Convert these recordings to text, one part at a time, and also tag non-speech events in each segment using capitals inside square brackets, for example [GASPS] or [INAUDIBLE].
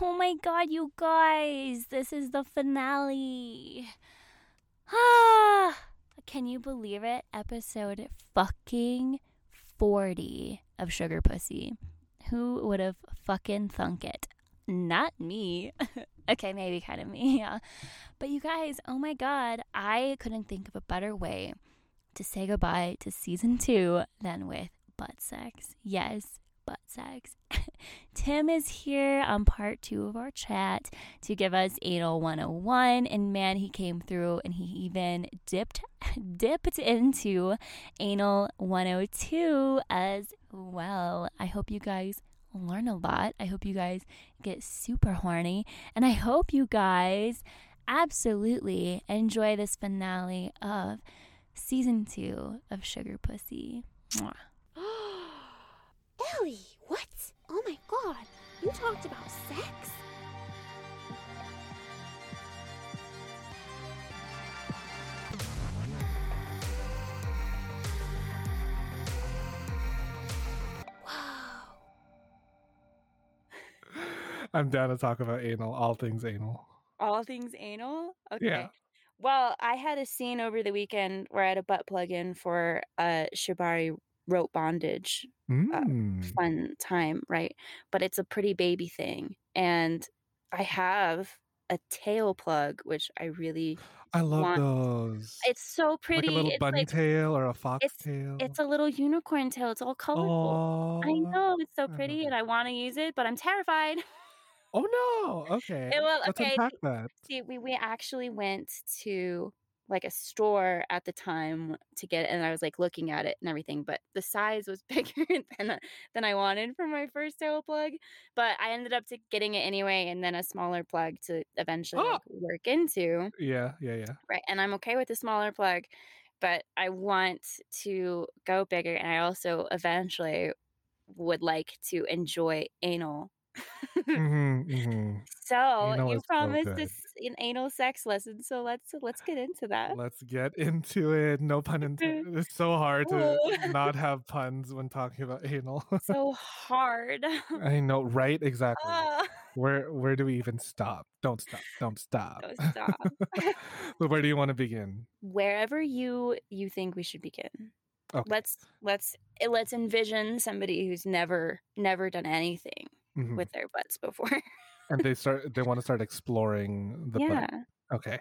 Oh my god, you guys, this is the finale. Ah, [SIGHS] can you believe it? Episode fucking 40 of Sugar Pussy. Who would have fucking thunk it? Not me. [LAUGHS] okay, maybe kind of me, [LAUGHS] yeah. But you guys, oh my god, I couldn't think of a better way to say goodbye to season two than with butt sex. Yes, butt sex. [LAUGHS] Tim is here on part two of our chat to give us anal 101. And man, he came through and he even dipped [LAUGHS] dipped into anal 102 as well. I hope you guys learn a lot. I hope you guys get super horny. And I hope you guys absolutely enjoy this finale of season two of Sugar Pussy. Mwah. Ellie, what? Oh my god, you talked about sex? Wow. I'm down to talk about anal, all things anal. All things anal? Okay. Yeah. Well, I had a scene over the weekend where I had a butt plug in for a Shibari rope bondage Mm. fun time, right? But it's a pretty baby thing. And I have a tail plug, which I really I love want- those. it's so pretty. like a little bunny like tail or a fox it's- tail. it's a little unicorn tail. It's all colorful. Oh, I know it's so pretty it. and I want to use it, but I'm terrified. Oh no! [LAUGHS] Okay, It will- let's okay. unpack that. See, we, we actually went to like a store at the time to get it, and I was like looking at it and everything, but the size was [LAUGHS] bigger than than I wanted for my first tail plug. But I ended up to getting it anyway, and then a smaller plug to eventually Oh! like, work into. Yeah, yeah, yeah. Right, and I'm okay with the smaller plug, but I want to go bigger, and I also eventually would like to enjoy anal. [LAUGHS] hmm hmm So Anal you so promised this an anal sex lesson, so let's let's get into that. Let's get into it. No pun [LAUGHS] intended. It's so hard to not [LAUGHS] have puns when talking about anal. so hard. I know, right? Exactly. Ah, Where where do we even stop? Don't stop. Don't stop. Don't stop. but where do you want to begin? Wherever you you think we should begin. Okay. Let's let's eh, let's envision somebody who's never never done anything Mhm. with their butts before. and they [LAUGHS] start they want to start exploring the butt. yeah. Okay.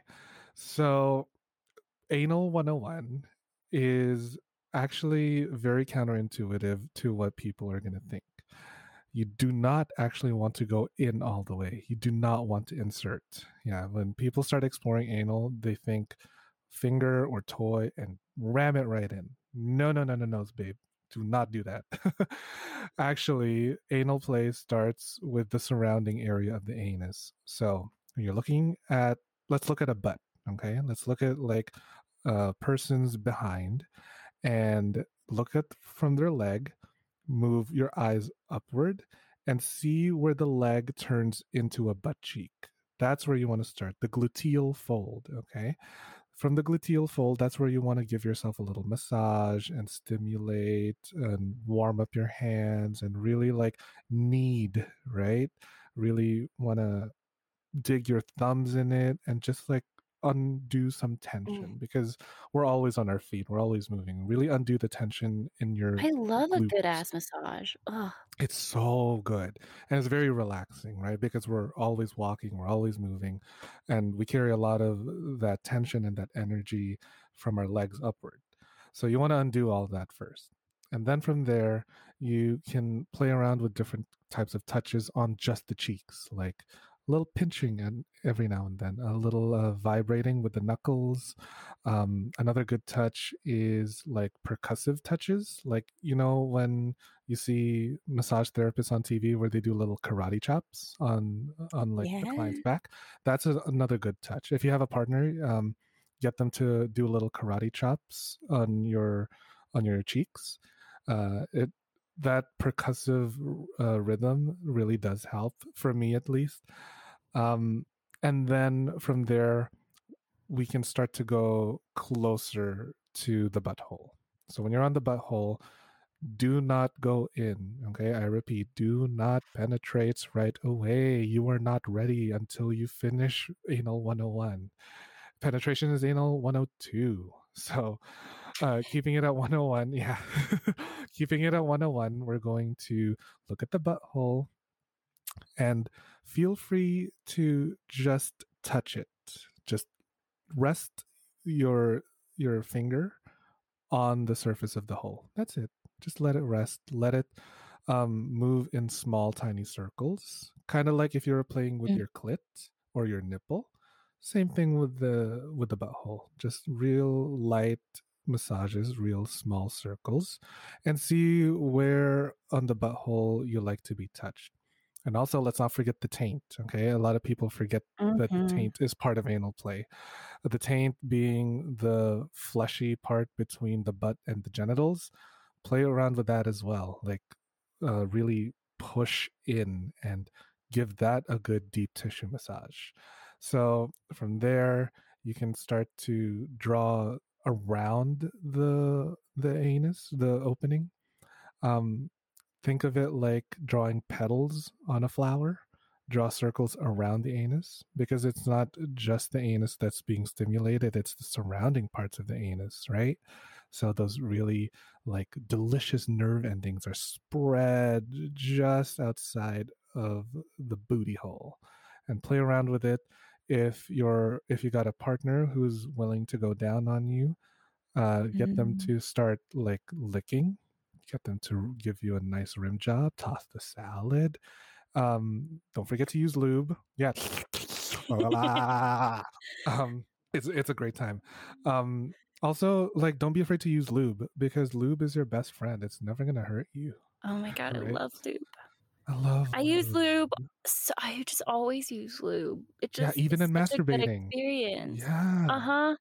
So anal 101 is actually very counterintuitive to what people are going to think. You do not actually want to go in all the way. You do not want to insert. Yeah, when people start exploring anal, they think finger or toy and ram it right in. No, no, no, no, no, babe. Do not do that. [LAUGHS] actually, anal play starts with the surrounding area of the anus. So you're looking at let's look at a butt okay let's look at like a person's behind and look at from their leg move your eyes upward and see where the leg turns into a butt cheek that's where you want to start the gluteal fold okay from the gluteal fold that's where you want to give yourself a little massage and stimulate and warm up your hands and really like knead right? Really want to dig your thumbs in it and just like undo some tension mm. because we're always on our feet we're always moving really undo the tension in your I love a good ass massage. Oh, it's so good and it's very relaxing right because we're always walking we're always moving and we carry a lot of uh, that tension and that energy from our legs upward. So you want to undo all that first and then from there you can play around with different types of touches on just the cheeks like little pinching and every now and then a little uh, vibrating with the knuckles. Um, another good touch is like percussive touches. Like you know when you see massage therapists on tv where they do little karate chops on on like the client's back? That's a, another good touch. If you have a partner um, get them to do little karate chops on your on your cheeks. Uh, it that percussive uh, rhythm really does help for me at least um, and then from there we can start to go closer to the butthole so when you're on the butthole do not go in. Okay, I repeat, do not penetrate right away. You are not ready until you finish anal 101. Penetration is anal 102. So, uh, keeping it at 101, yeah, [LAUGHS] keeping it at 101, we're going to look at the butthole and feel free to just touch it. Just rest your your finger on the surface of the hole. That's it. Just let it rest. Let it um, move in small, tiny circles, kind of like if you were playing with Mm. your clit or your nipple. Same thing with the with the butthole. Just real light massages, real small circles, and see where on the butthole you like to be touched. And also, let's not forget the taint. Okay, a lot of people forget that the Mhm. taint is part of anal play. The taint being the fleshy part between the butt and the genitals. Play around with that as well. Like, uh, really push in and give that a good deep tissue massage. So from there, you can start to draw around the the anus, the opening. Um, think of it like drawing petals on a flower. Draw circles around the anus because it's not just the anus that's being stimulated it's the surrounding parts of the anus right? So those really like delicious nerve endings are spread just outside of the booty hole. And play around with it if you're if you got a partner who's willing to go down on you uh get them Mm. to start like licking get them to give you a nice rim job toss the salad um don't forget to use lube yeah [LAUGHS] um it's it's a great time um also like don't be afraid to use lube because lube is your best friend it's never gonna hurt you Oh my god, Right. I love lube. I love I use lube. So I just always use lube. It Yeah, even in such a good masturbating. experience. yeah Uh huh.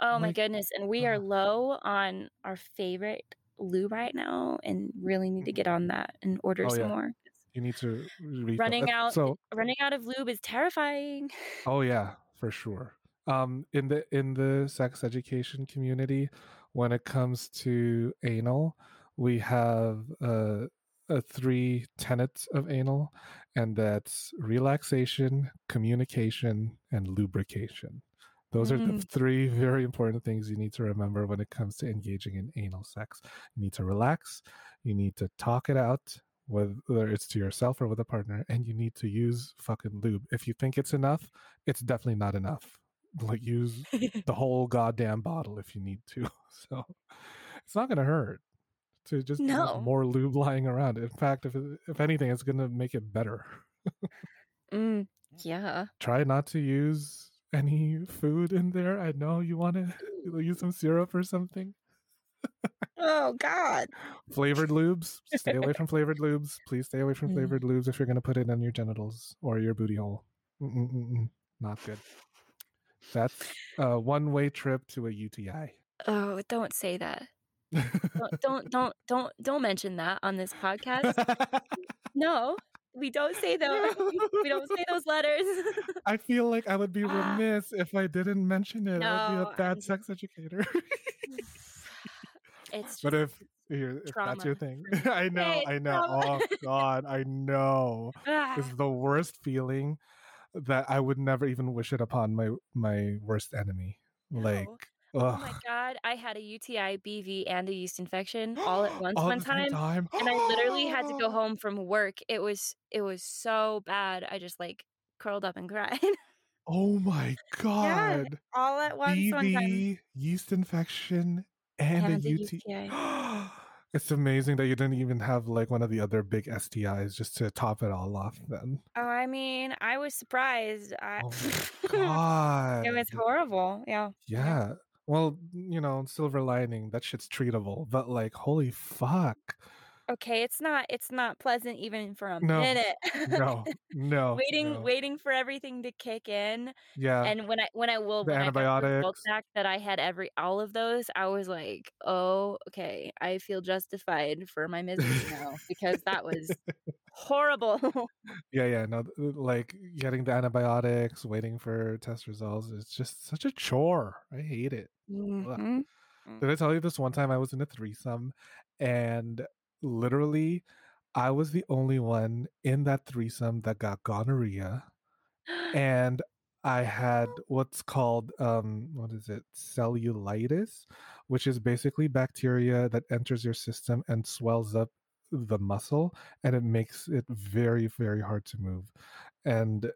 Oh my goodness, and we are uh. low on our favorite lube right now, and really need to get on that and order Oh, some yeah. more. you need to. Running out, so running out of lube is terrifying. [LAUGHS] Oh yeah, for sure. Um, in the in the sex education community, when it comes to anal, we have uh, uh three tenets of anal, and that's relaxation, communication, and lubrication. Those are the Mm. three [LAUGHS] very important things you need to remember when it comes to engaging in anal sex. You need to relax, you need to talk it out, whether it's to yourself or with a partner, and you need to use fucking lube. If you think it's enough, it's definitely not enough. Like use [LAUGHS] the whole goddamn bottle if you need to. [LAUGHS] So it's not gonna hurt to just No. have more lube lying around. In fact, if if anything, it's gonna make it better. mm, yeah. Try not to use any food in there. I know you want to use some syrup or something. Oh God. Flavored lubes. Stay away from flavored lubes. Please stay away from Mm. flavored lubes if you're gonna put it on your genitals or your booty hole. Mm-mm-mm-mm. Not good. That's a one-way trip to a UTI. Oh, don't say that. Don't don't don't don't, don't mention that on this podcast. [LAUGHS] No, we don't say those. [LAUGHS] we don't say those letters. [LAUGHS] I feel like I would be Ah. remiss if I didn't mention it. I'd be a bad I'm- sex educator. [SIGHS] it's but if, here, if that's your thing, I know, Hey, I know. trauma. Oh God, I know. It's [SIGHS] the worst feeling that I would never even wish it upon my my worst enemy. Like, oh my god, I had a UTI, BV, and a yeast infection all at [GASPS] once All one at the same time. time. and I literally had to go [GASPS] home from work. It was it was so bad. I just like curled up and cried [LAUGHS] Oh my god. all at once one time. BV, yeast infection, and, And a a UTI. UTI. it's amazing that you didn't even have like one of the other big STIs just to top it all off. Then, Oh, I mean, I was surprised. I, oh god, [LAUGHS] it was horrible. Yeah. Yeah. Well, you know, silver lining, that shit's treatable. But like, holy fuck. Okay, it's not it's not pleasant even for a No, minute. No, [LAUGHS] no. waiting no. waiting for everything to kick in. Yeah. and when I when I will the when I antibiotics. back that I had every all of those, I was like, oh, okay, I feel justified for my misery now because that was [LAUGHS] horrible. yeah, yeah. No, like getting the antibiotics, waiting for test results. It's just such a chore. I hate it. Mhm. Did I tell you this one time I was in a threesome and literally, I was the only one in that threesome that got gonorrhea, [GASPS] and I had what's called um, what is it, cellulitis, which is basically bacteria that enters your system and swells up the muscle, and it makes it very very hard to move. And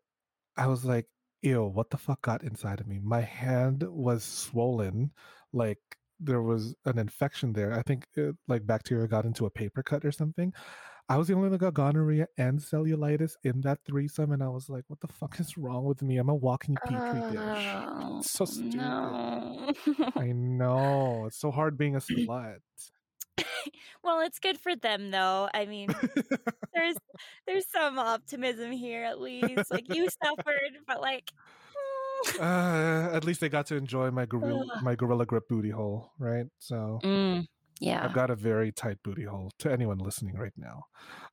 I was like, ew, what the fuck got inside of me? My hand was swollen, like there was an infection there. I think it, like bacteria got into a paper cut or something. I was the only one that got gonorrhea and cellulitis in that threesome, and I was like, "What the fuck is wrong with me? I'm a walking petri dish." Oh, It's so stupid. no. I [LAUGHS] know it's so hard being a slut. [LAUGHS] well, it's good for them though. I mean, [LAUGHS] there's there's some optimism here at least. Like you suffered, but like mm. Uh, at least they got to enjoy my gorilla, my gorilla grip booty hole, right? So Mm, yeah. I've got a very tight booty hole. To anyone listening right now,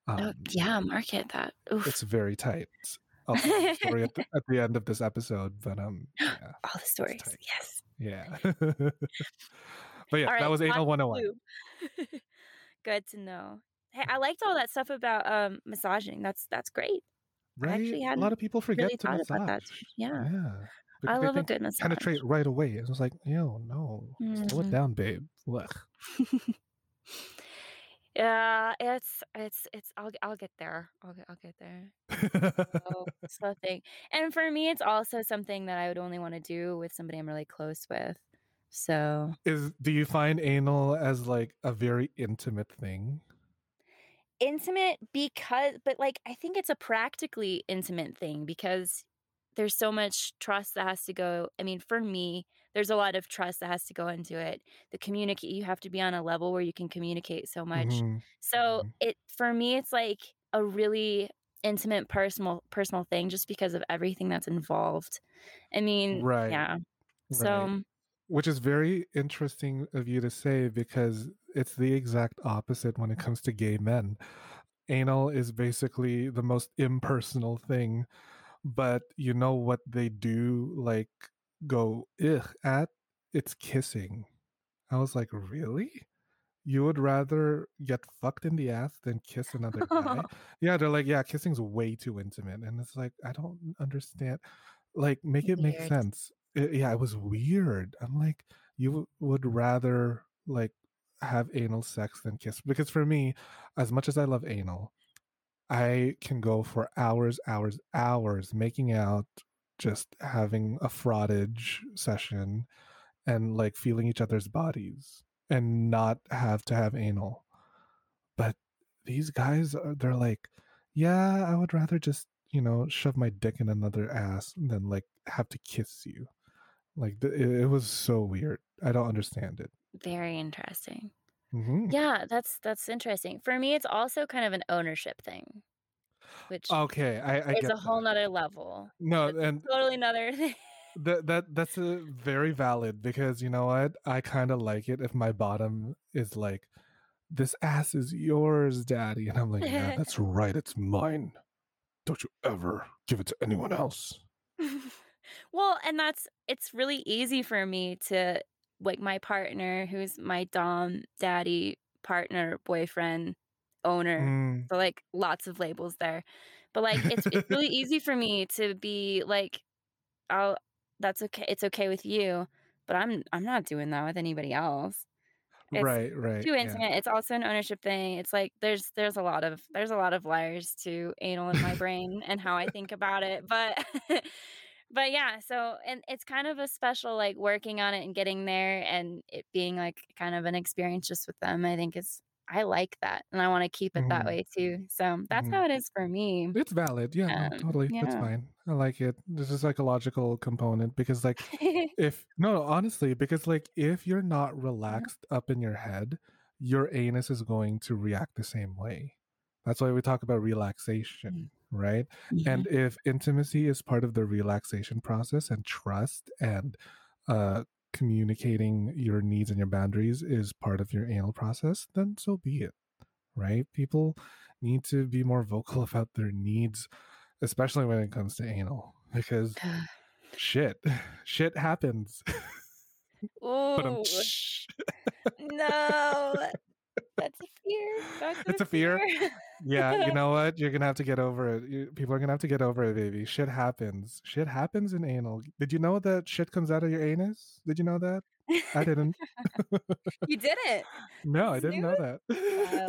Oh, um, yeah, market that. Oof. it's very tight. I'll tell story at [LAUGHS] the, at the end of this episode, but um, yeah, [GASPS] All the stories. Yes. yeah. [LAUGHS] but yeah, right, that was anal of 101. lube. Good to know. Hey, I liked all that stuff about um massaging. That's that's great. Right? actually A lot of people forget Really to thought massage. about that. Yeah. Yeah. I love a good massage. penetrate right away. It was like, yo, no, slow Mhm. it down, babe. [LAUGHS] Yeah, it's it's it's. I'll I'll get there. I'll get I'll get there. So [LAUGHS] slow thing. And for me, it's also something that I would only want to do with somebody I'm really close with. So Is do you find anal as like a very intimate thing? Intimate because, but like I think it's a practically intimate thing because there's so much trust that has to go. I mean, for me, there's a lot of trust that has to go into it. The communicate, you have to be on a level where you can communicate so much. Mhm. So Mhm. it for me, it's like a really intimate personal personal thing just because of everything that's involved. I mean, Right. yeah. Right. So Which is very interesting of you to say because it's the exact opposite when it comes to gay men. Anal is basically the most impersonal thing, but you know what they do like go ugh at? It's kissing. I was like, really? You would rather get fucked in the ass than kiss another guy? [LAUGHS] yeah, they're like, yeah, kissing's way too intimate. And it's like, I don't understand. Like, make it make Weird. sense. It- yeah, it was weird. I'm like, you would rather like have anal sex than kiss because for me, as much as I love anal, I can go for hours, hours, hours making out, just having a frottage session and like feeling each other's bodies and not have to have anal. But these guys are they're like, yeah, I would rather just, you know, shove my dick in another ass than like have to kiss you. Like th- it, it was so weird. I don't understand it. very interesting. hmm Yeah, that's that's interesting. For me, it's also kind of an ownership thing, which Okay, I, I is a whole that. nother level. No, That's and totally another thing. that that that's a very valid because you know what? I kind of like it if my bottom is like, "This ass is yours, daddy," and I'm like, "Yeah, [LAUGHS] that's right, it's mine. Don't you ever give it to anyone else." [LAUGHS] well, and that's it's really easy for me to like my partner, who's my dom, daddy, partner, boyfriend, owner. Mm, So like lots of labels there. But [LAUGHS] like it's it's really easy for me to be like, I'll that's okay. It's okay with you, but I'm I'm not doing that with anybody else. It's right, right. too yeah. intimate. It's also an ownership thing. It's like there's there's a lot of there's a lot of layers to anal in my brain and how I think about it. But [LAUGHS] but yeah, so and it's kind of a special like working on it and getting there and it being like kind of an experience just with them. I think is I like that and I want to keep it that Mhm. way too. So that's Mhm. how it is for me. It's valid. Yeah, no, Um, totally. That's fine. I like it. There's a psychological component because, like, [LAUGHS] if no, no, honestly, because like if you're not relaxed up in your head, your anus is going to react the same way. That's why we talk about relaxation, right? Yeah. And if intimacy is part of the relaxation process and trust and uh communicating your needs and your boundaries is part of your anal process, then so be it. Right? People need to be more vocal [LAUGHS] about their needs, especially when it comes to anal, because shit, [SIGHS] shit happens. [LAUGHS] I'm no. That's a fear. That's It's a fear? yeah, you [LAUGHS] know what? You're gonna have to get over it. You, people are gonna have to get over it, baby. Shit happens. Shit happens in anal. Did you know that shit comes out of your anus? Did you know that? I didn't. [LAUGHS] you did it. No, I didn't know that.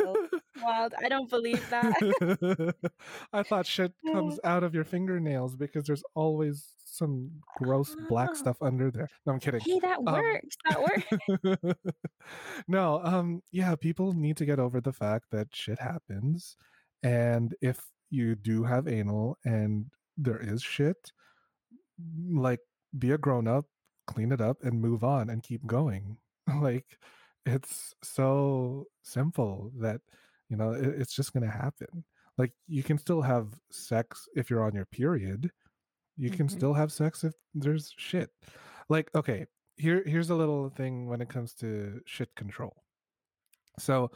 Wild. Wild. I don't believe that. [LAUGHS] I thought shit [LAUGHS] comes out of your fingernails because there's always some gross black Ah. stuff under there. No, I'm kidding. hey, that Um, works. That works. no, um, yeah, people need to get over the fact that shit happens. And if you do have anal and there is shit, like be a grown up, clean it up and move on and keep going. [LAUGHS] like it's so simple that, you know, it, it's just going to happen. Like you can still have sex if you're on your period. You can Mhm. still have sex if there's shit. Like, okay, here here's a little thing when it comes to shit control. So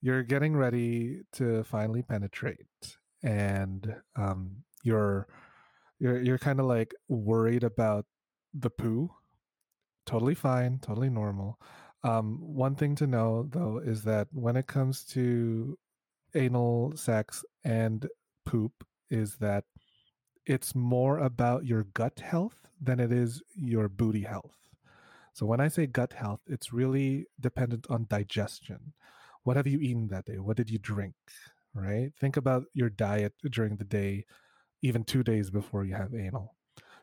you're getting ready to finally penetrate and um you're you're you're kind of like worried about the poo. Totally fine, totally normal. Um one thing to know though is that when it comes to anal sex and poop is that it's more about your gut health than it is your booty health. So when I say gut health, it's really dependent on digestion. What have you eaten that day? What did you drink? Right? Think about your diet during the day, even two days before you have anal.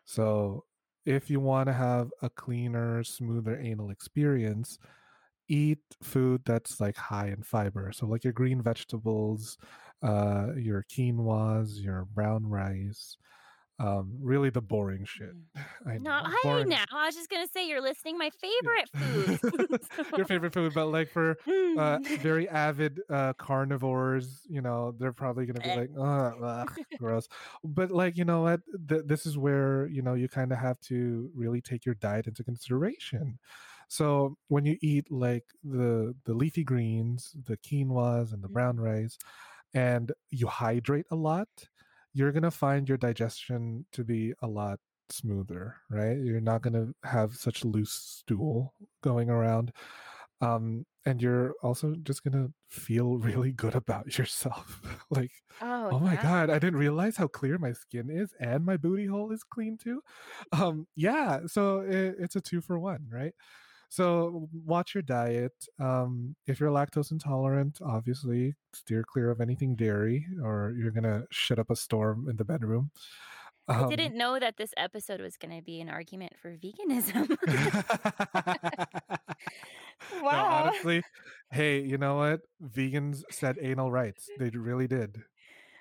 So if you want to have a cleaner, smoother anal experience, eat food that's like high in fiber. So like your green vegetables, uh, your quinoas, your brown rice, um, really the boring shit. [LAUGHS] I No, know, hey boring- now. I was just gonna say you're listing my favorite foods. [LAUGHS] your favorite food, but like for uh, Mm. [LAUGHS] very avid uh, carnivores, you know, they're probably going to be Eh. like, oh, gross. But like, you know what? Th- this is where, you know, you kind of have to really take your diet into consideration. So when you eat like the the leafy greens, the quinoas and the brown rice, and you hydrate a lot, you're going to find your digestion to be a lot smoother, right? You're not going to have such loose stool going around. Um, and you're also just going to feel [LAUGHS] really good about yourself. [LAUGHS] like, oh, oh my yeah. god, I didn't realize how clear my skin is and my booty hole is clean too. Um, yeah, so it, it's a two for one, right? So watch your diet. Um, if you're lactose intolerant, obviously steer clear of anything dairy, or you're gonna shut up a storm in the bedroom. I Um, didn't know that this episode was going to be an argument for veganism. [LAUGHS] No, wow. honestly, hey, you know what? Vegans said anal rights. They really did.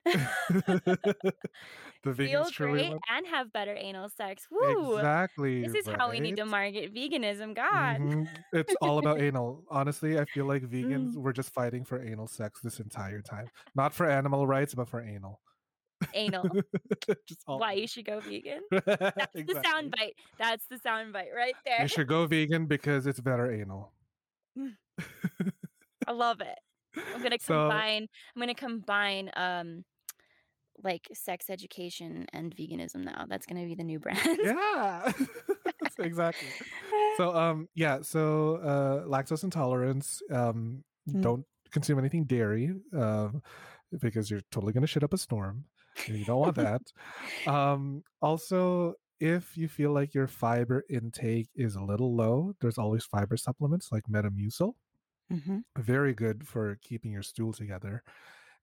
[LAUGHS] the Feel vegans great and have better anal sex. Woo. exactly. This is how we need to market veganism. God. Mhm. It's all about [LAUGHS] anal. Honestly, I feel like vegans Mm. were just fighting for anal sex this entire time. Not for animal rights, but for anal. Anal. [LAUGHS] Why you should go vegan. That's That's the sound bite. That's the sound bite right there. You should go vegan because it's better anal. I love it. I'm gonna So- combine. I'm gonna combine um, like sex education and veganism now. That's gonna be the new [LAUGHS] brand. yeah. [LAUGHS] exactly. [LAUGHS] So um yeah, so uh lactose intolerance, um Mm. don't consume anything dairy, um because you're totally gonna shit up a storm. and You don't want that. um also if you feel like your fiber intake is a little low, there's always fiber supplements like Metamucil. mm-hmm. very good for keeping your stool together.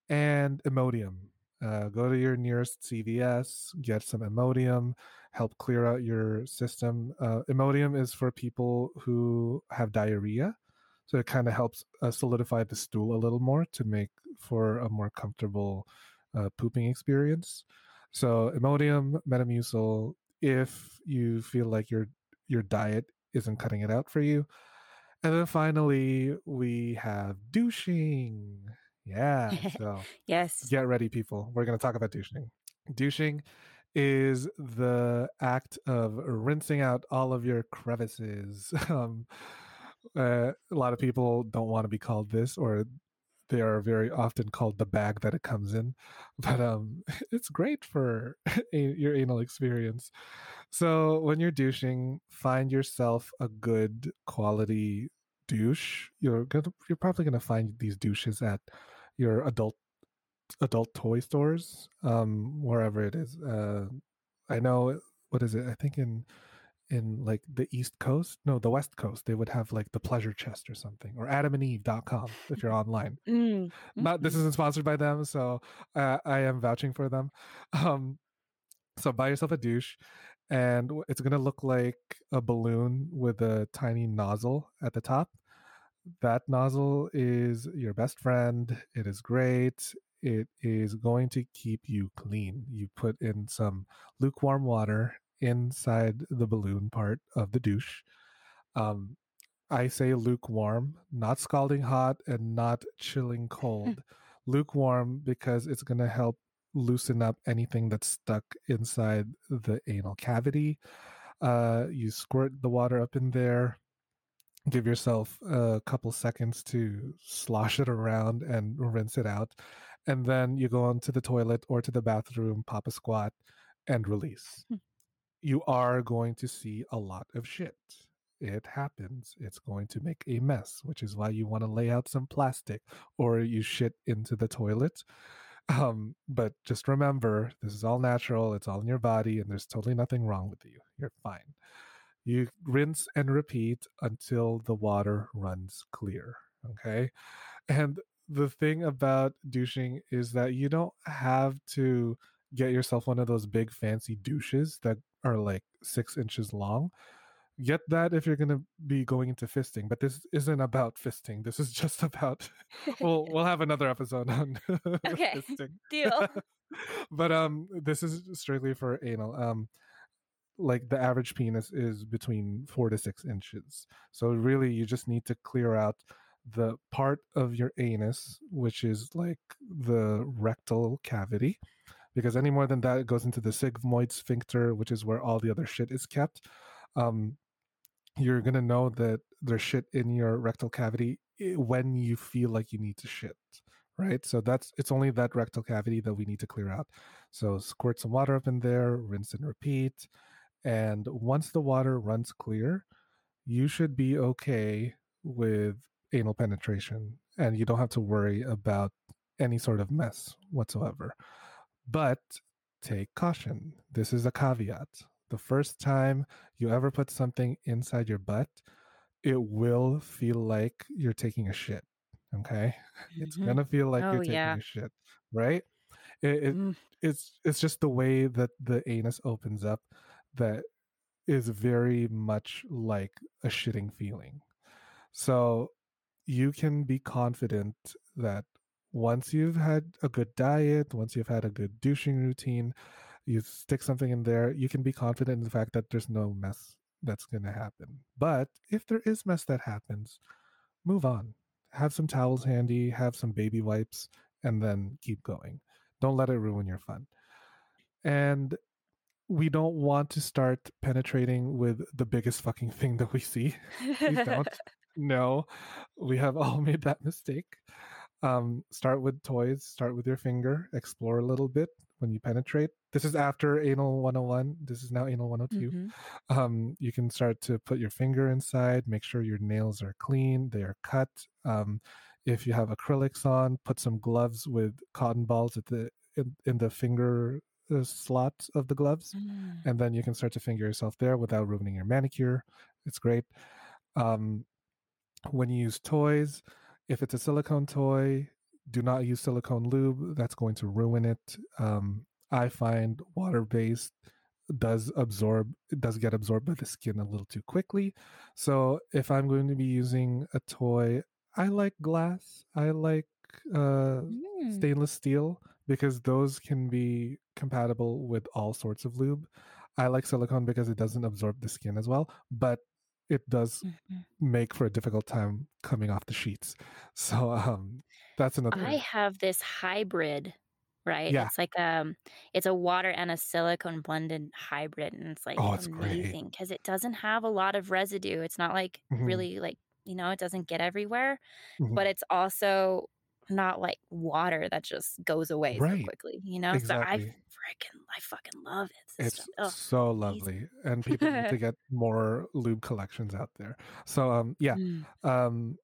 And Imodium. Uh, go to your nearest CVS, get some Imodium, help clear out your system. Uh, Imodium is for people who have diarrhea. So it kind of helps uh, solidify the stool a little more to make for a more comfortable uh, pooping experience. So Imodium, Metamucil, if you feel like your your diet isn't cutting it out for you, and then finally, we have douching. Yeah. [LAUGHS] So Yes. get ready, people. We're going to talk about douching. Douching is the act of rinsing out all of your crevices. [LAUGHS] Um, uh, a lot of people don't want to be called this, or they are very often called the bag that it comes in. [LAUGHS] But um, it's great for a- your anal experience. So when you're douching, find yourself a good quality douche, you're gonna you're probably gonna find these douches at your adult adult toy stores, um, wherever it is. Uh, I know what is it? I think in in like the East Coast, no, the West Coast, they would have like the pleasure chest or something, or adamandeve.com if you're online. Mm. Not this isn't sponsored by them, so uh, I am vouching for them. [LAUGHS] Um, so buy yourself a douche, and it's gonna look like a balloon with a tiny nozzle at the top. That nozzle is your best friend. It is great. It is going to keep you clean. You put in some lukewarm water inside the balloon part of the douche. Um, I say lukewarm, not scalding hot and not chilling [LAUGHS] cold. lukewarm because it's going to help loosen up anything that's stuck inside the anal cavity. Uh, you squirt the water up in there. Give yourself a couple seconds to slosh it around and rinse it out. And then you go on to the toilet or to the bathroom, pop a squat, and release. Hmm. You are going to see a lot of shit. It happens. It's going to make a mess, which is why you want to lay out some plastic or you shit into the toilet. Um, but just remember, this is all natural. It's all in your body, and there's totally nothing wrong with you. You're fine. You rinse and repeat until the water runs clear. Okay. And the thing about douching is that you don't have to get yourself one of those big fancy douches that are like six inches long. Get that if you're going to be going into fisting, but this isn't about fisting. This is [LAUGHS] just about. We'll [LAUGHS] we'll have another episode on [LAUGHS] Okay. fisting. Deal. but um, this is strictly for anal. Um, like the average penis is between four to six inches. So really, you just need to clear out the part of your anus, which is like the rectal cavity, because any more than that, it goes into the sigmoid sphincter, which is where all the other shit is kept. Um, you're gonna know that there's shit in your rectal cavity when you feel like you need to shit right so that's it's only that rectal cavity that we need to clear out so squirt some water up in there rinse and repeat and once the water runs clear you should be okay with anal penetration and you don't have to worry about any sort of mess whatsoever but take caution this is a caveat the first time you ever put something inside your butt it will feel like you're taking a shit okay [LAUGHS] it's Mhm. gonna feel like Oh, you're taking yeah. a shit right it, it Mm. it's it's just the way that the anus opens up that is very much like a shitting feeling. So you can be confident that once you've had a good diet once you've had a good douching routine you stick something in there you can be confident in the fact that there's no mess that's going to happen. But if there is mess that happens move on. Have some towels handy have some baby wipes and then keep going. Don't let it ruin your fun. And we don't want to start penetrating with the biggest fucking thing that we see. We don't. [LAUGHS] No. We have all [LAUGHS] made that mistake. Um start with toys start with your finger explore a little bit when you penetrate. This is after anal 101 this is now anal 102 Mhm. um, you can start to put your finger inside make sure your nails are clean they are cut. Um, if you have acrylics on put some gloves with cotton balls at the in, in the finger uh, slot of the gloves Mm. and then you can start to finger yourself there without ruining your manicure. It's great. Um, when you use toys if it's a silicone toy do not use silicone lube that's going to ruin it. Um, i find water based does absorb does get absorbed by the skin a little too quickly. So if i'm going to be using a toy i like glass i like uh, Mm. stainless steel because those can be compatible with all sorts of lube i like silicone because it doesn't absorb the skin as well but it does Mhm. make for a difficult time coming off the sheets [LAUGHS] so um that's another I have this hybrid, right? Yeah. It's like um it's a water and a silicone blended hybrid and it's like Oh, it's amazing cuz it doesn't have a lot of residue. It's not like Mhm. really like, you know, it doesn't get everywhere, Mhm. but it's also not like water that just goes away so quickly, you know? So I've freaking, I fucking love it. It's. Ugh. so lovely, and [LAUGHS] people need to get more lube collections out there. So, um, yeah, Mm. um,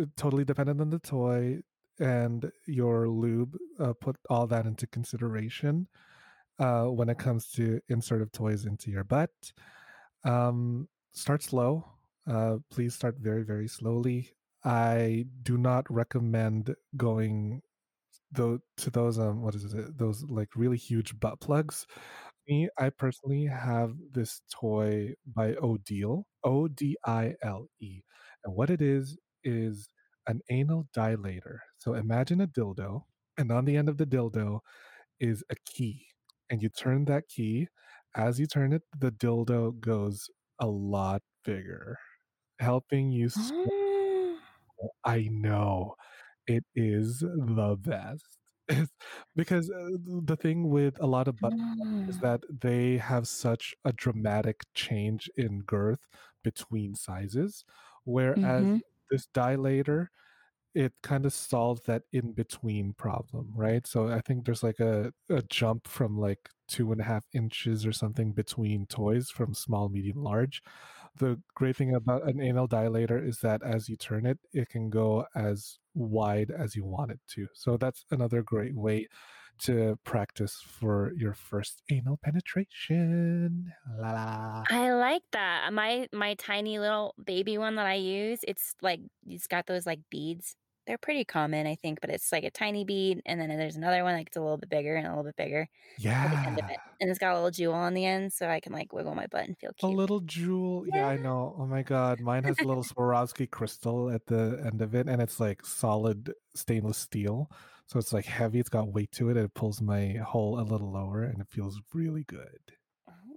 uh, totally dependent on the toy and your lube. Uh, put all that into consideration uh, when it comes to insert of toys into your butt. Um, start slow. Uh, please start very, very slowly. I do not recommend going though to those um what is it those like really huge butt plugs. Me i personally have this toy by odile o-d-i-l-e and what it is is an anal dilator. So imagine a dildo and on the end of the dildo is a key and you turn that key. As you turn it the dildo goes a lot bigger helping you swallow I know. It is the best. [LAUGHS] Because uh, the thing with a lot of butt is Mm. that they have such a dramatic change in girth between sizes, whereas Mhm. this dilator, it kind of solves that in between problem, right? So I think there's like a, a jump from like two and a half inches or something between toys from small, medium, large. The great thing about an anal dilator is that as you turn it, it can go as wide as you want it to. So that's another great way to practice for your first anal penetration. La la. I like that. My my tiny little baby one that I use, it's like it's got those like beads. They're pretty common, I think, but it's like a tiny bead, and then there's another one it's a little bit bigger and a little bit bigger at the end of Yeah. it, and it's got a little jewel on the end, so I can like wiggle my butt and feel A little jewel. Yeah, I know. Oh my god. Mine has a little [LAUGHS] Swarovski crystal at the end of it, and it's like solid stainless steel. So it's like heavy, it's got weight to it, and it pulls my hole a little lower and it feels really good.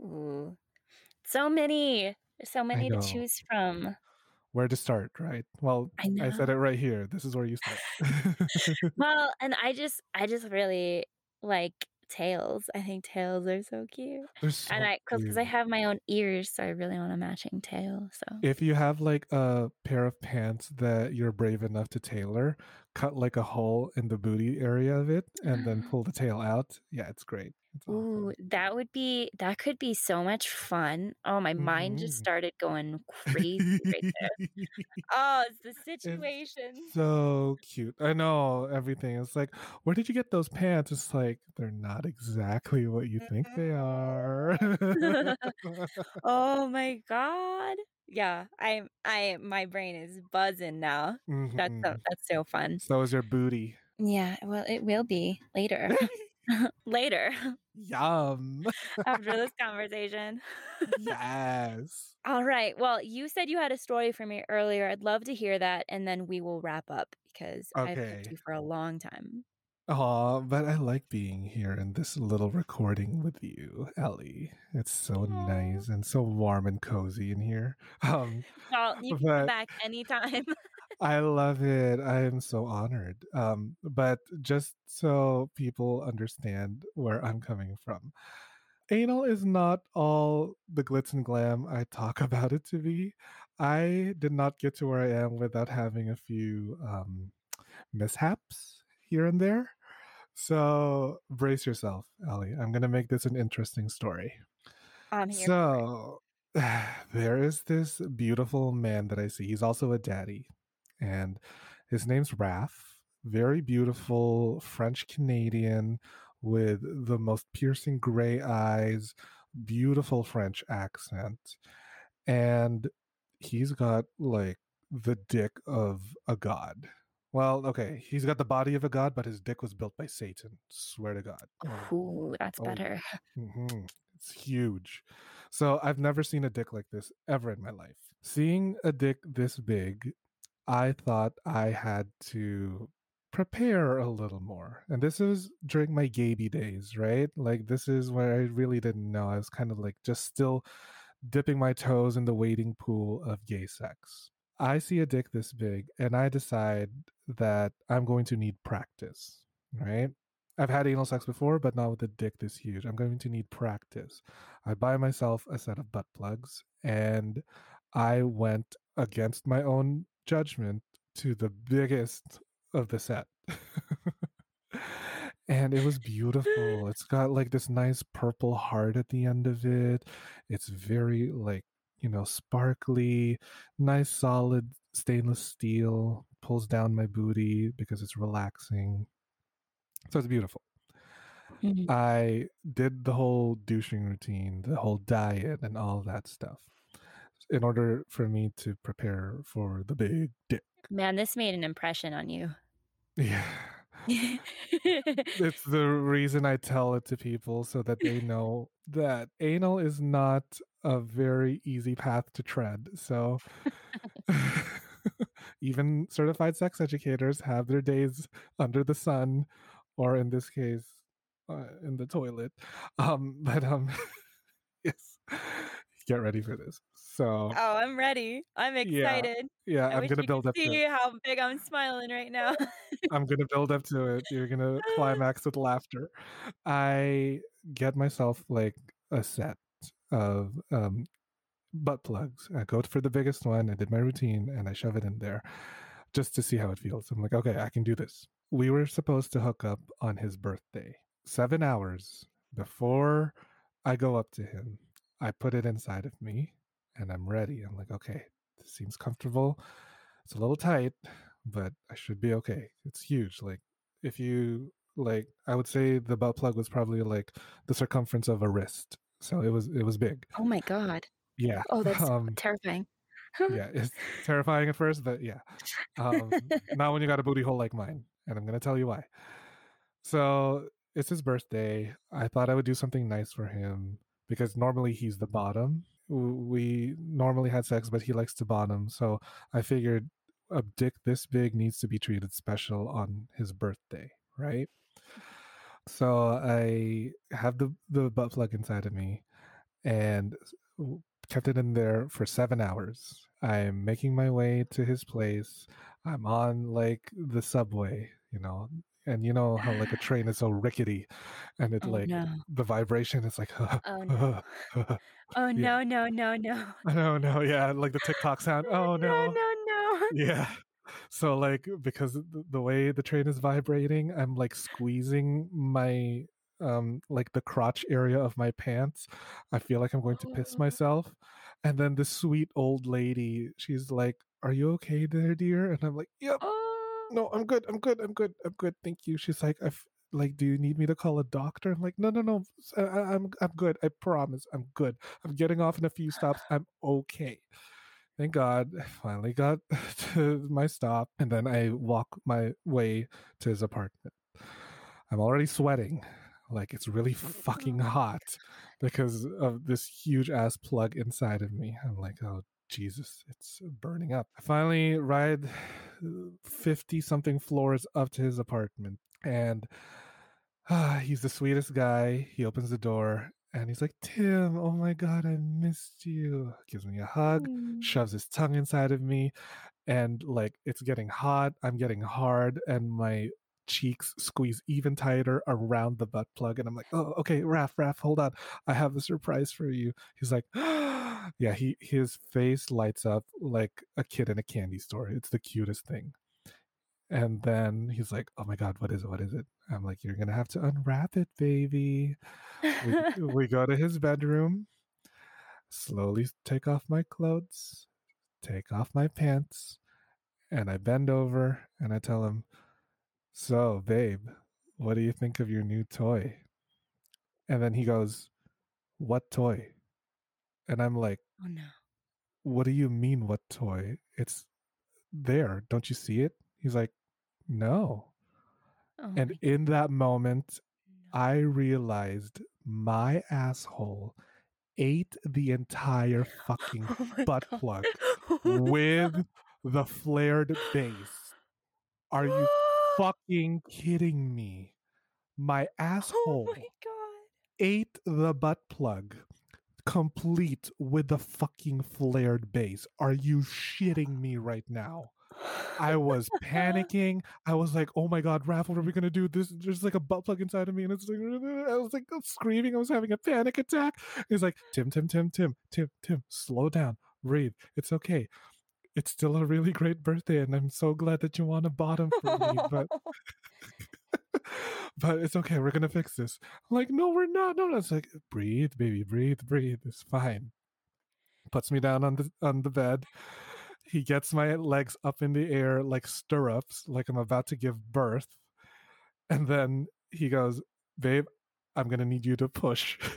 Ooh, so many, There's so many to choose from. Where to start, right? Well, I I said it right here. This is where you start. [LAUGHS] Well, and I just, I just really like tails. I think tails are so cute, They're so and I, because I have my own ears, so I really want a matching tail. So. If you have like a pair of pants that you're brave enough to tailor, cut like a hole in the booty area of it and then mm-hmm. pull the tail out. Yeah, it's great. It's Ooh, that would be that could be so much fun. Oh, my mind just Mhm. started going crazy right [LAUGHS] there. Oh, it's the It's situation. so cute. I know everything. It's like, where did you get those pants? It's like they're not exactly what you think they are. [LAUGHS] oh my god. Yeah, I I my brain is buzzing now. That's so, Mhm. that's so fun. So is your booty. Yeah, well, it will be later. [LAUGHS] [LAUGHS] later Yum. [LAUGHS] [LAUGHS] after this conversation. yes. All right. Well, you said you had a story for me earlier. I'd love to hear that, and then we will wrap up because I've kept Okay. you for a long time. Aw, but I like being here in this little recording with you, Ellie. It's so Aw. nice and so warm and cozy in here. Um, Well, you can come back anytime. I love it. I am so honored. Um, but just so people understand where I'm coming from, anal is not all the glitz and glam I talk [LAUGHS] about it to be. I did not get to where I am without having a few um, mishaps here and there. So brace yourself, Ellie. I'm going to make this an interesting story. I'm here. So [SIGHS] there is this beautiful man that I see. He's also a daddy, and his name's Raph. Very beautiful French Canadian with the most piercing gray eyes, beautiful French accent, and he's got like the dick of a god. Well, okay, he's got the body of a god, but his dick was built by Satan. Swear to God. Oh, Ooh, that's oh, better. [LAUGHS] hmm It's huge. So I've never seen a dick like this ever in my life. Seeing a dick this big, I thought I had to prepare a little more. And this is during my gaby days, right? Like this is where I really didn't know. I was kind of like just still dipping my toes in the wading pool of gay sex. I see a dick this big and I decide that I'm going to need practice, right? I've had anal sex before, but not with a dick this huge. I'm going to need practice. I buy myself a set of butt plugs and I went against my own judgment to the biggest of the set. [LAUGHS] and it was beautiful. [LAUGHS] It's got like this nice purple heart at the end of it. It's very like, you know, sparkly, nice solid stainless steel, pulls down my booty because it's relaxing. So it's beautiful. Mhm. I did the whole douching routine, the whole diet, and all that stuff in order for me to prepare for the big dick. Man, this made an impression on you. Yeah. [LAUGHS] It's the reason I tell it to people so that they know that anal is not a very easy path to tread. So [LAUGHS] [LAUGHS] even certified sex educators have their days under the sun or in this case uh, in the toilet. Um but um yes. Get ready for this. So oh, I'm ready. I'm excited. yeah, I I'm gonna build up to see how big I'm smiling right now. I'm gonna build up to it. You're gonna [LAUGHS] climax with laughter. I get myself like a set of um, butt plugs. I go for the biggest one. I did my routine and I shove it in there just to see how it feels. I'm like, okay, I can do this. We were supposed to hook up on his birthday. Seven hours before I go up to him, I put it inside of me and I'm ready. I'm like, okay, this seems comfortable. It's a little tight, but I should be okay. It's huge. Like if you like I would say the butt plug was probably like the circumference of a wrist. So it was it was big. oh my god. Yeah. Oh, [LAUGHS] that's um terrifying. yeah, [LAUGHS] it's terrifying at first, but yeah. Um [LAUGHS] not when you got a booty hole like mine, and I'm going to tell you why. So, it's his birthday. I thought I would do something nice for him because normally he's the bottom. We normally had sex, but he likes to bottom. So, I figured a dick this big needs to be treated special on his birthday, right? So I have the the butt plug inside of me, and kept it in there for seven hours. I'm making my way to his place. I'm on like the subway, you know, and you know how like a [SIGHS] train is so rickety, and it Oh like no. the vibration is like, [LAUGHS] Oh no. [LAUGHS] Oh Yeah. no, no, no, no. I yeah, like the [LAUGHS] TikTok sound. Oh no, no, no, no. yeah. So like because the, the way the train is vibrating, I'm like squeezing my um like the crotch area of my pants. I feel like I'm going to piss Oh. myself. And then this sweet old lady, she's like, "Are you okay there, dear?" And I'm like, "Yep. Oh. No, I'm good. I'm good. I'm good. I'm good. Thank you." She's like, "I f- like, do you need me to call a doctor?" I'm like, "No, no, no. I, I- I'm I'm good. I promise. I'm good. I'm getting off in a few stops. I'm okay." Thank God, I finally got [LAUGHS] to my stop, and then I walk my way to his apartment. I'm already sweating, like it's really oh fucking hot because of this huge ass plug inside of me. I'm like, oh Jesus, it's burning up. I finally ride 50 something floors up to his apartment, and ah, he's the sweetest guy. He opens the door. And he's like, Tim, oh my God, I missed you. Gives me a hug Mm. shoves his tongue inside of me and like it's getting hot i'm getting hard and my cheeks squeeze even tighter around the butt plug and i'm like oh okay Raph Raph hold on i have a surprise for you he's like yeah he his face lights up like a kid in a candy store it's the cutest thing and then he's like oh my god what is it what is it i'm like you're gonna have to unwrap it baby we, [LAUGHS] we go to his bedroom slowly take off my clothes take off my pants and I bend over and I tell him, So, babe, what do you think of your new toy? And then he goes, What toy? And I'm like, oh no. What do you mean, what toy? It's there. Don't you see it? He's like, No. Oh And my in that moment, no. I realized my asshole ate the entire fucking [LAUGHS] Oh butt God. plug [LAUGHS] Oh with the flared base. Are you [GASPS] fucking kidding me? My Oh asshole my god. ate the butt plug complete with the fucking flared base. Are you shitting me right now? I was [LAUGHS] panicking. I was like, "Oh my god, Raph, what are we gonna do? This there's like a butt plug inside of me, and it's like [LAUGHS] I was like screaming. I was having a panic attack. He's like, "Tim, Tim, Tim, Tim, Tim, Tim, slow down, breathe. It's okay. It's still a really great birthday, and I'm so glad that you want a bottom for me. But [LAUGHS] but it's okay. We're gonna fix this. I'm like, no, we're not. No, no. It's like, breathe, baby, breathe, breathe. It's fine. Puts me down on the on the bed. He gets my legs up in the air like stirrups, like I'm about to give birth. And then he goes, babe, I'm gonna need you to push. [LAUGHS]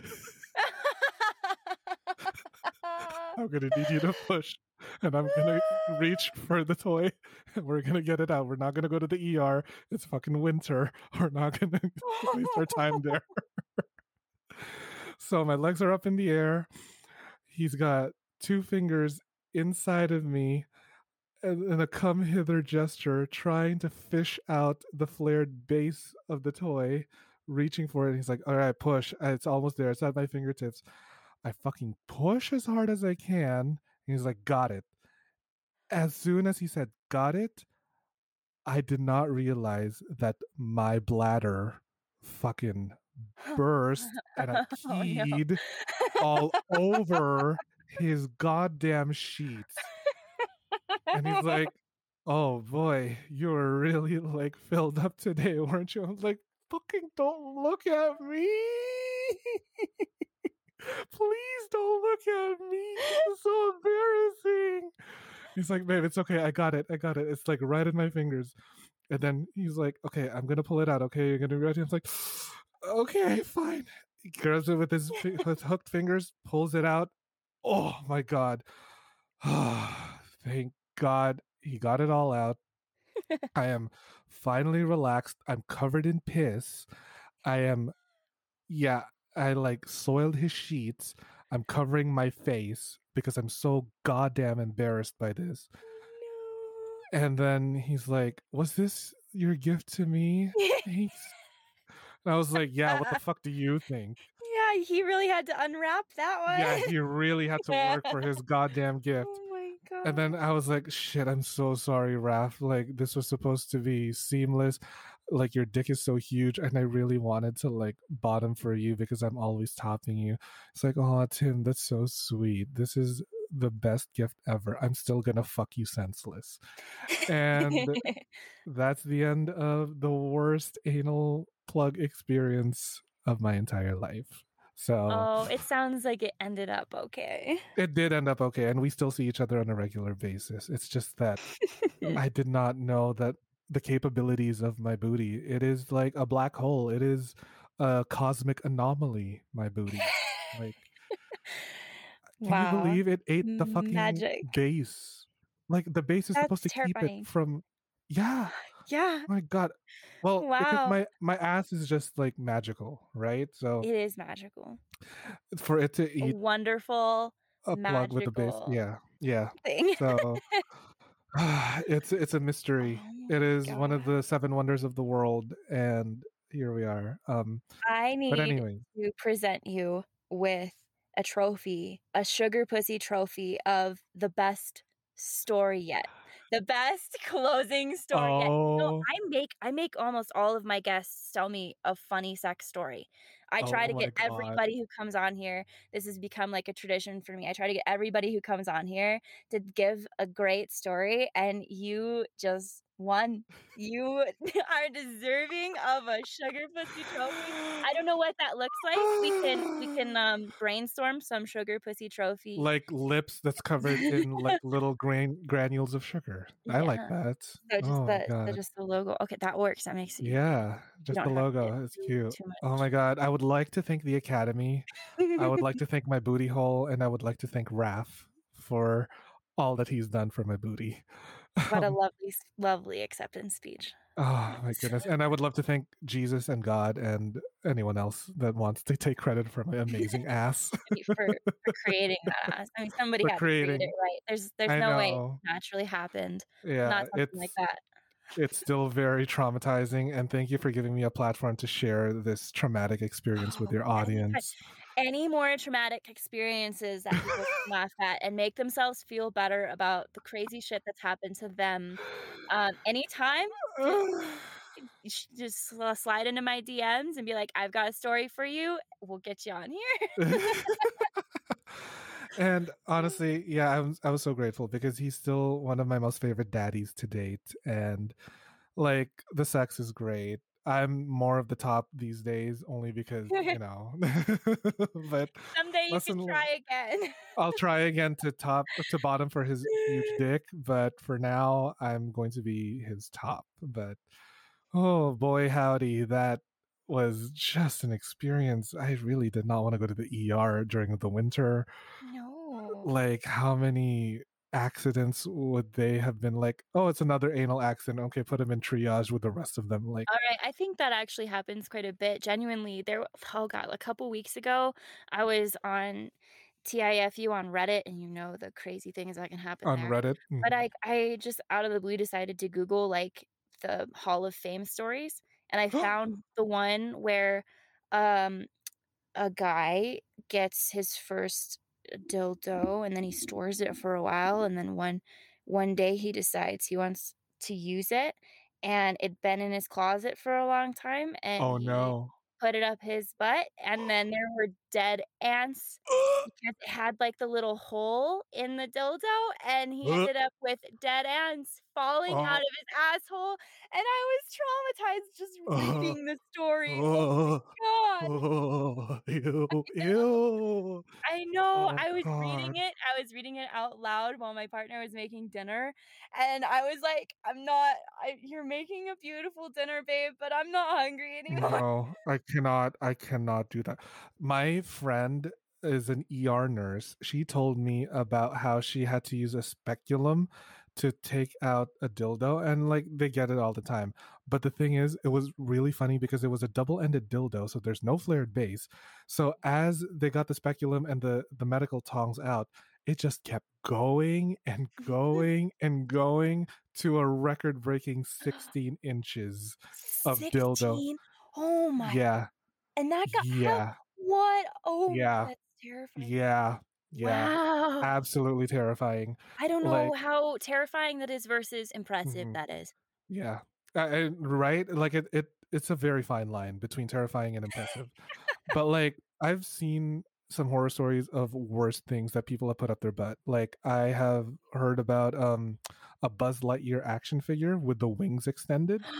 [LAUGHS] I'm gonna need you to push, and I'm gonna reach for the toy, and [LAUGHS] we're gonna get it out. We're not gonna go to the ER. It's fucking winter. [LAUGHS] We're not gonna [LAUGHS] waste our time there. so my legs are up in the air. He's got two fingers inside of me, and, a come hither gesture, trying to fish out the flared base of the toy, reaching for it. He's like, "All right, push. It's almost there. It's at my fingertips." I fucking push as hard as I can. He's like, got it. As soon as he said, got it, I did not realize that my bladder fucking burst [LAUGHS] and I Oh, no. peed all over his goddamn sheets. And he's like, [LAUGHS] oh boy, you were really like filled up today, weren't you? I was like, fucking don't look at me. [LAUGHS] Please don't look at me. It's so embarrassing. He's like, babe, it's okay. I got it. I got it. It's like right in my fingers. And then he's like, okay, I'm going to pull it out. Okay, you're going to be ready. I was like, okay, fine. He grabs it with his, [LAUGHS] with hooked fingers, pulls it out. Oh my God. [SIGHS] Thank God he got it all out. [LAUGHS] I am finally relaxed. I'm covered in piss. I am, yeah, I like soiled his sheets. I'm covering my face because I'm so goddamn embarrassed by this. Oh, and then he's like, Was this your gift to me? [LAUGHS] Thanks. And I was like, Yeah, what the fuck do you think? yeah, he really had to unwrap that one. Yeah, he really had [LAUGHS] to work for his goddamn gift. oh my god. And then I was like, shit, I'm so sorry, Raph. Like, this was supposed to be seamless. Like, your dick is so huge. And I really wanted to, like, bottom for you because I'm always topping you. It's like, oh, Tim, that's so sweet. This is the best gift ever. I'm still to fuck you senseless. And [LAUGHS] that's the end of the worst anal plug experience of my entire life. So oh, it sounds like it ended up okay. it did end up okay, and we still see each other on a regular basis. It's just that [LAUGHS] I did not know that the capabilities of my booty. It is like a black hole. It is a cosmic anomaly. My booty. Like, [LAUGHS] can wow. you believe it ate the fucking Magic. base? Like the base is supposed to That's keep it from. Yeah. [SIGHS] Yeah, Oh my god. Well, Wow. because my my ass is just like magical, right? So it is magical. for it to A eat wonderful a plug with the base, yeah, yeah. thing. So [LAUGHS] [LAUGHS] [SIGHS] it's it's a mystery. Oh It is one of the seven wonders of the world, and here we are. Um, I need but anyway, to present you with a trophy, a sugar pussy trophy of the best story yet. The best [LAUGHS] closing story yet. No, oh, I make I make almost all of my guests tell me a funny sex story. I oh try Oh to get God. everybody who comes on here. This has become like a tradition for me. I try to get everybody who comes on here to give a great story, and you just won. You [LAUGHS] are deserving of a sugar pussy trophy. I don't know what that looks like. We can we can [GASPS] um, brainstorm some sugar pussy trophy. like lips that's covered in like [LAUGHS] little grain granules of sugar. I like that. so just oh the, just the logo. Okay, that works. That makes you Yeah, just the don't have to logo. It's cute. Oh my god. I would like to thank the Academy. I would like to [LAUGHS] thank my booty hole, and I would like to thank Raph for all that he's done for my booty. What a [LAUGHS] lovely, lovely acceptance speech. Oh my goodness. And I would love to thank Jesus and God and anyone else that wants to take credit for my amazing ass. [LAUGHS] for, for creating that. ass. I mean, somebody For had to create it, right? There's, there's I no way it naturally happened. Yeah, Not something it's like that. it's still very traumatizing and thank you for giving me a platform to share this traumatic experience with Oh, your anytime. audience. Any more traumatic experiences that people can [LAUGHS] laugh at and make themselves feel better about the crazy shit that's happened to them. Um, anytime, just [SIGHS] slide into my DMs and be like, "I've got a story for you. We'll get you on here." [LAUGHS] and honestly, yeah, I was I was so grateful because he's still one of my most favorite daddies to date, and like the sex is great. I'm more of the top these days, only because you [LAUGHS] know. [LAUGHS] but Someday you can try again. I'll try again to top to bottom for his huge [LAUGHS] dick. But for now, I'm going to be his top. But oh boy, howdy, that was just an experience. I really did not want to go to the ER during the winter. no. Like, how many accidents would they have been like, oh, it's another anal accident. Okay, put him in triage with the rest of them. Like, All right, I think that actually happens quite a bit. Genuinely, there. Oh god, a couple weeks ago, I was on TIFU on Reddit, and you know the crazy things that can happen on there. Reddit. But Mhm. I, I just out of the blue decided to Google like the Hall of Fame stories, and I [GASPS] found the one where, um, a guy gets his first dildo, and then he stores it for a while, and then one, one day he decides he wants to use it, and it'd been in his closet for a long time, and oh no. Put it up his butt, and then there were dead ants [GASPS] because it had like the little hole in the dildo, and he ended up with dead ants falling Oh. out of his asshole. And I was traumatized just Uh. reading the story. Oh Oh, my god! oh, [LAUGHS] ew, know. ew. I know. Oh, I was reading it. I was reading it out loud while my partner was making dinner, and I was like, "I'm not. I, you're making a beautiful dinner, babe, but I'm not hungry anymore." No, I cannot. I cannot do that. My friend is an ER nurse. She told me about how she had to use a speculum to take out a dildo, and like they get it all the time. But the thing is, it was really funny because it was a double-ended dildo, so there's no flared base. So as they got the speculum and the the medical tongs out, it just kept going and going [LAUGHS] and going to a record-breaking [GASPS] 16 inches. of dildo. 16? Oh my! Yeah, And that got how- yeah, what? Oh, Yeah. that's terrifying. yeah, yeah. Wow. Absolutely terrifying. I don't know like- how terrifying that is versus impressive Mhm. that is. Yeah, uh, uh, right. Like it, it, it's a very fine line between terrifying and impressive. but like, I've seen some horror stories of worse things that people have put up their butt. Like I have heard about um a Buzz Lightyear action figure with the wings extended, [GASPS]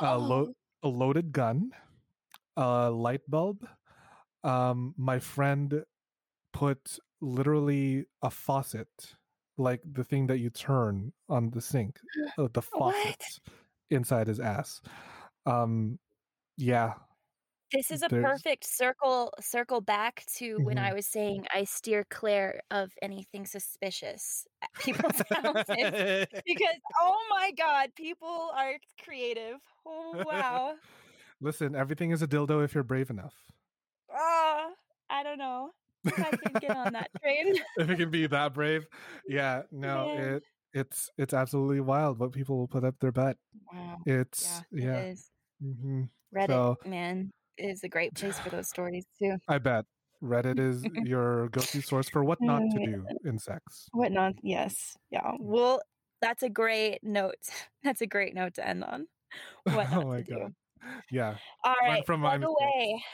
Oh, a loaded gun, a light bulb. Um, my friend put literally a faucet, like the thing that you turn on the sink, [GASPS] uh, the What? faucet inside his ass. Um, yeah, This is a there's- perfect circle circle back to when I was saying I steer clear of anything suspicious at [LAUGHS] people's houses [LAUGHS] because oh my god, people are creative. Oh wow. Listen, everything is a dildo if you're brave enough. Ah, I don't know. If I can get on that train. [LAUGHS] if it can be that brave, yeah, no, it it's it's absolutely wild what people will put up their butt. Wow. It's Yeah, yeah, it is. hmm Reddit, So- man, is a great place for [SIGHS] those stories too. I bet Reddit is [LAUGHS] your go-to source for what not to Mm. do in sex. What not? Yes. Yeah. Well, that's a great note. [LAUGHS] That's a great note to end on. What [LAUGHS] oh my to do. god, yeah. All right. From my plug away.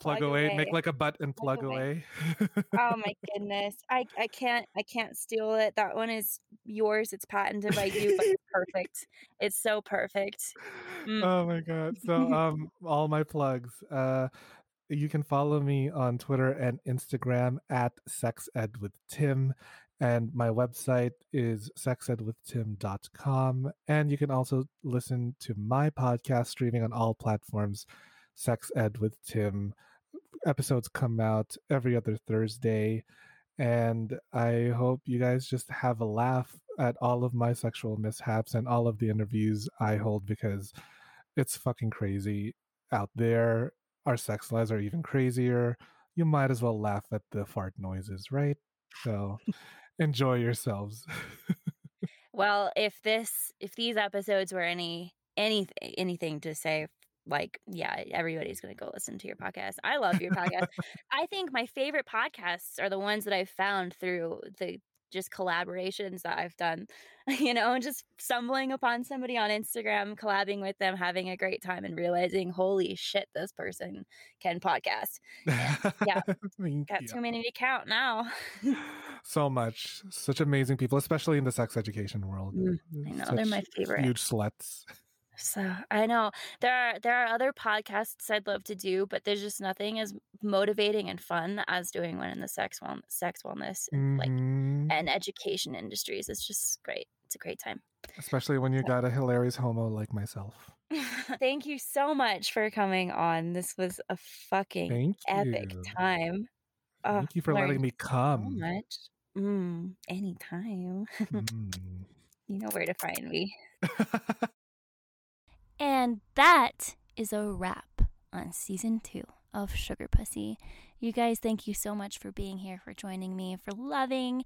Plug, Plug away, away. make like a butt and Plug plug away. Oh [LAUGHS] my goodness. I I can't I can't steal it. That one is yours. It's patented by you, but it's perfect. It's so perfect. Mm. oh my god. So [LAUGHS] um all my plugs. Uh you can follow me on Twitter and Instagram at sexed with Tim. And my website is sexedwithtim.com. And you can also listen to my podcast streaming on all platforms, Sex Ed with Tim. Episodes come out every other Thursday. And I hope you guys just have a laugh at all of my sexual mishaps and all of the interviews I hold because it's fucking crazy out there. Our sex lives are even crazier. You might as well laugh at the fart noises, right? So enjoy yourselves. [LAUGHS] Well, if this if these episodes were any anything anything to say like yeah, everybody's going to go listen to your podcast. I love your podcast. [LAUGHS] I think my favorite podcasts are the ones that I've found through the just collaborations that I've done. [LAUGHS] You know, and just stumbling upon somebody on Instagram, collabing with them, having a great time and realizing, holy shit, this person can podcast. yeah. [LAUGHS] Got you. too many to count now. so much. Such amazing people, especially in the sex education world. Mm, I know, they're my favorite. Huge sluts. So I know there are there are other podcasts I'd love to do, but there's just nothing as motivating and fun as doing one in the sex well, sex wellness and like and education industries. It's just great. It's a great time. Especially when you got a hilarious homo like myself. [LAUGHS] Thank you so much for coming on. This was a fucking Thank epic you. time. Oh, Thank you for letting me so come. much. Mm, anytime. [LAUGHS] Mm. you know where to find me. [LAUGHS] And that is a wrap on season two of Sugar Pussy. You guys, thank you so much for being here, for joining me, for loving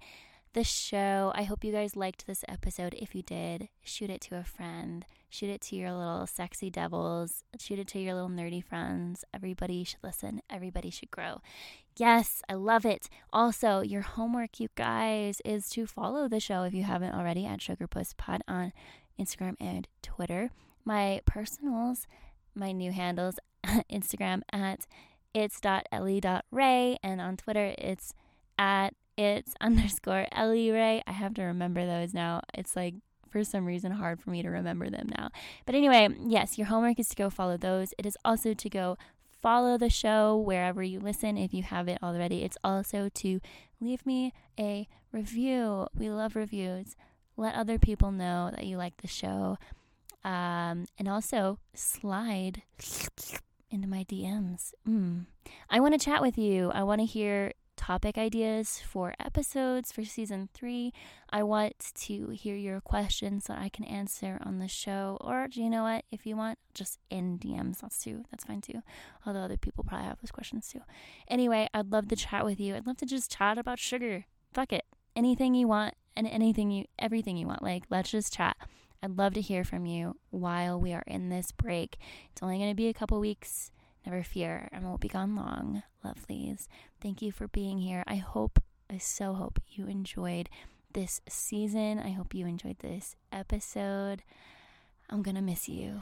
the show. I hope you guys liked this episode. If you did, shoot it to a friend, shoot it to your little sexy devils, shoot it to your little nerdy friends. Everybody should listen, everybody should grow. Yes, I love it. Also, your homework, you guys, is to follow the show if you haven't already at Sugar Puss Pod on Instagram and Twitter my personals, my new handles, [LAUGHS] Instagram at it's.ellie.ray and on Twitter it's at it's [LAUGHS] underscore Ellie Ray. I have to remember those now. It's like for some reason hard for me to remember them now. But anyway, yes, your homework is to go follow those. It is also to go follow the show wherever you listen if you haven't already. It's also to leave me a review. We love reviews. Let other people know that you like the show um, and also slide into my DMs. Mm. I want to chat with you. I want to hear topic ideas for episodes for season three. I want to hear your questions that I can answer on the show. Or do you know what? If you want, just in DMs, that's too. That's fine too. Although other people probably have those questions too. Anyway, I'd love to chat with you. I'd love to just chat about sugar. Fuck it. Anything you want and anything you, everything you want. Like, let's just chat. I'd love to hear from you while we are in this break. It's only going to be a couple weeks. Never fear, I won't be gone long, lovelies. Thank you for being here. I hope, I so hope you enjoyed this season. I hope you enjoyed this episode. I'm going to miss you.